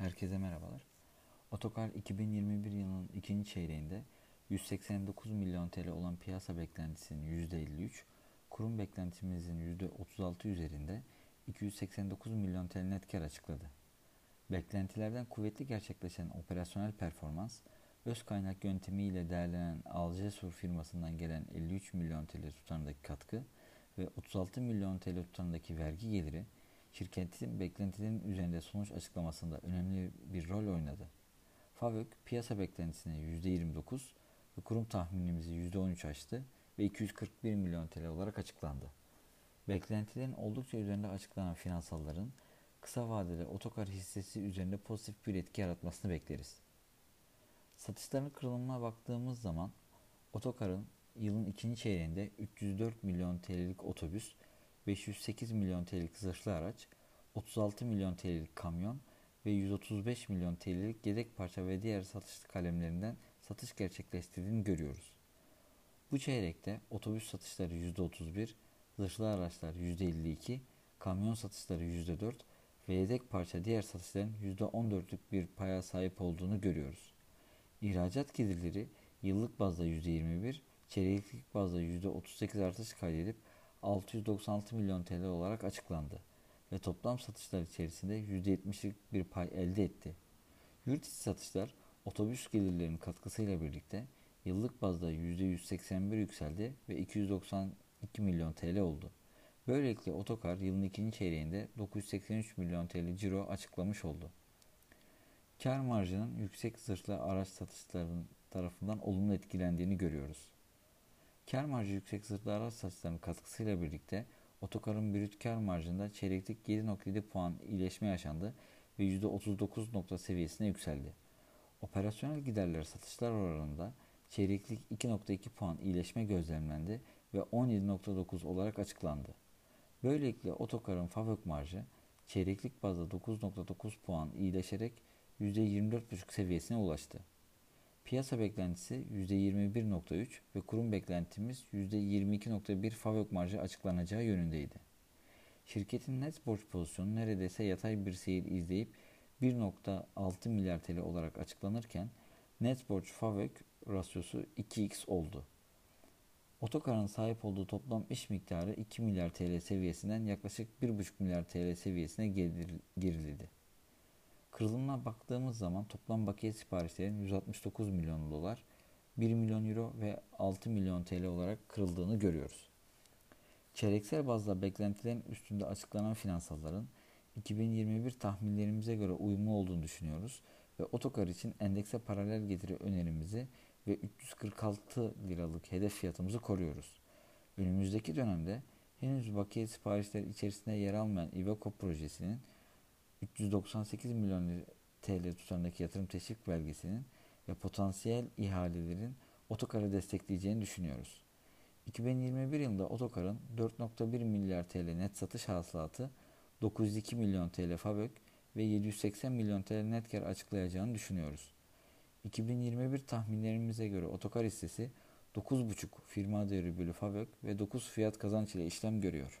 Herkese merhabalar. Otokar 2021 yılının ikinci çeyreğinde 189 milyon TL olan piyasa beklentisinin %53, kurum beklentimizin %36 üzerinde 289 milyon TL net kar açıkladı. Beklentilerden kuvvetli gerçekleşen operasyonel performans, öz kaynak yöntemiyle değerlenen Algesur firmasından gelen 53 milyon TL tutarındaki katkı ve 36 milyon TL tutarındaki vergi geliri şirketin beklentilerin üzerinde sonuç açıklamasında önemli bir rol oynadı. FAVÖK piyasa beklentisine %29 ve kurum tahminimizi %13 açtı ve 241 milyon TL olarak açıklandı. Beklentilerin oldukça üzerinde açıklanan finansalların kısa vadede otokar hissesi üzerinde pozitif bir etki yaratmasını bekleriz. Satışların kırılımına baktığımız zaman otokarın yılın ikinci çeyreğinde 304 milyon TL'lik otobüs 508 milyon TL'lik zırhlı araç, 36 milyon TL'lik kamyon ve 135 milyon TL'lik yedek parça ve diğer satış kalemlerinden satış gerçekleştirdiğini görüyoruz. Bu çeyrekte otobüs satışları %31, zırhlı araçlar %52, kamyon satışları %4 ve yedek parça diğer satışların %14'lük bir paya sahip olduğunu görüyoruz. İhracat gelirleri yıllık bazda %21, çeyreklik bazda %38 artış kaydedip 696 milyon TL olarak açıklandı ve toplam satışlar içerisinde %70'lik bir pay elde etti. Yurt içi satışlar otobüs gelirlerinin katkısıyla birlikte yıllık bazda %181 yükseldi ve 292 milyon TL oldu. Böylelikle otokar yılın ikinci çeyreğinde 983 milyon TL ciro açıklamış oldu. Kar marjının yüksek zırhlı araç satışlarının tarafından olumlu etkilendiğini görüyoruz. Kar marjı yüksek zırhlı araç satışlarının katkısıyla birlikte otokarın brüt kar marjında çeyreklik 7.7 puan iyileşme yaşandı ve %39 nokta seviyesine yükseldi. Operasyonel giderler satışlar oranında çeyreklik 2.2 puan iyileşme gözlemlendi ve 17.9 olarak açıklandı. Böylelikle otokarın fabrik marjı çeyreklik bazda 9.9 puan iyileşerek %24.5 seviyesine ulaştı. Piyasa beklentisi %21.3 ve kurum beklentimiz %22.1 FAVÖK marjı açıklanacağı yönündeydi. Şirketin net borç pozisyonu neredeyse yatay bir seyir izleyip 1.6 milyar TL olarak açıklanırken net borç FAVÖK rasyosu 2x oldu. Otokarın sahip olduğu toplam iş miktarı 2 milyar TL seviyesinden yaklaşık 1,5 milyar TL seviyesine geriledi. Kırılımına baktığımız zaman toplam bakiye siparişlerin 169 milyon dolar, 1 milyon euro ve 6 milyon TL olarak kırıldığını görüyoruz. Çeyreksel bazda beklentilerin üstünde açıklanan finansalların 2021 tahminlerimize göre uyumlu olduğunu düşünüyoruz ve otokar için endekse paralel getiri önerimizi ve 346 liralık hedef fiyatımızı koruyoruz. Önümüzdeki dönemde henüz bakiye siparişler içerisinde yer almayan Iveco projesinin 398 milyon TL tutarındaki yatırım teşvik belgesinin ve potansiyel ihalelerin otokarı destekleyeceğini düşünüyoruz. 2021 yılında otokarın 4.1 milyar TL net satış hasılatı, 902 milyon TL fabrik ve 780 milyon TL net kar açıklayacağını düşünüyoruz. 2021 tahminlerimize göre otokar hissesi 9.5 firma değeri bölü fabrik ve 9 fiyat kazanç ile işlem görüyor.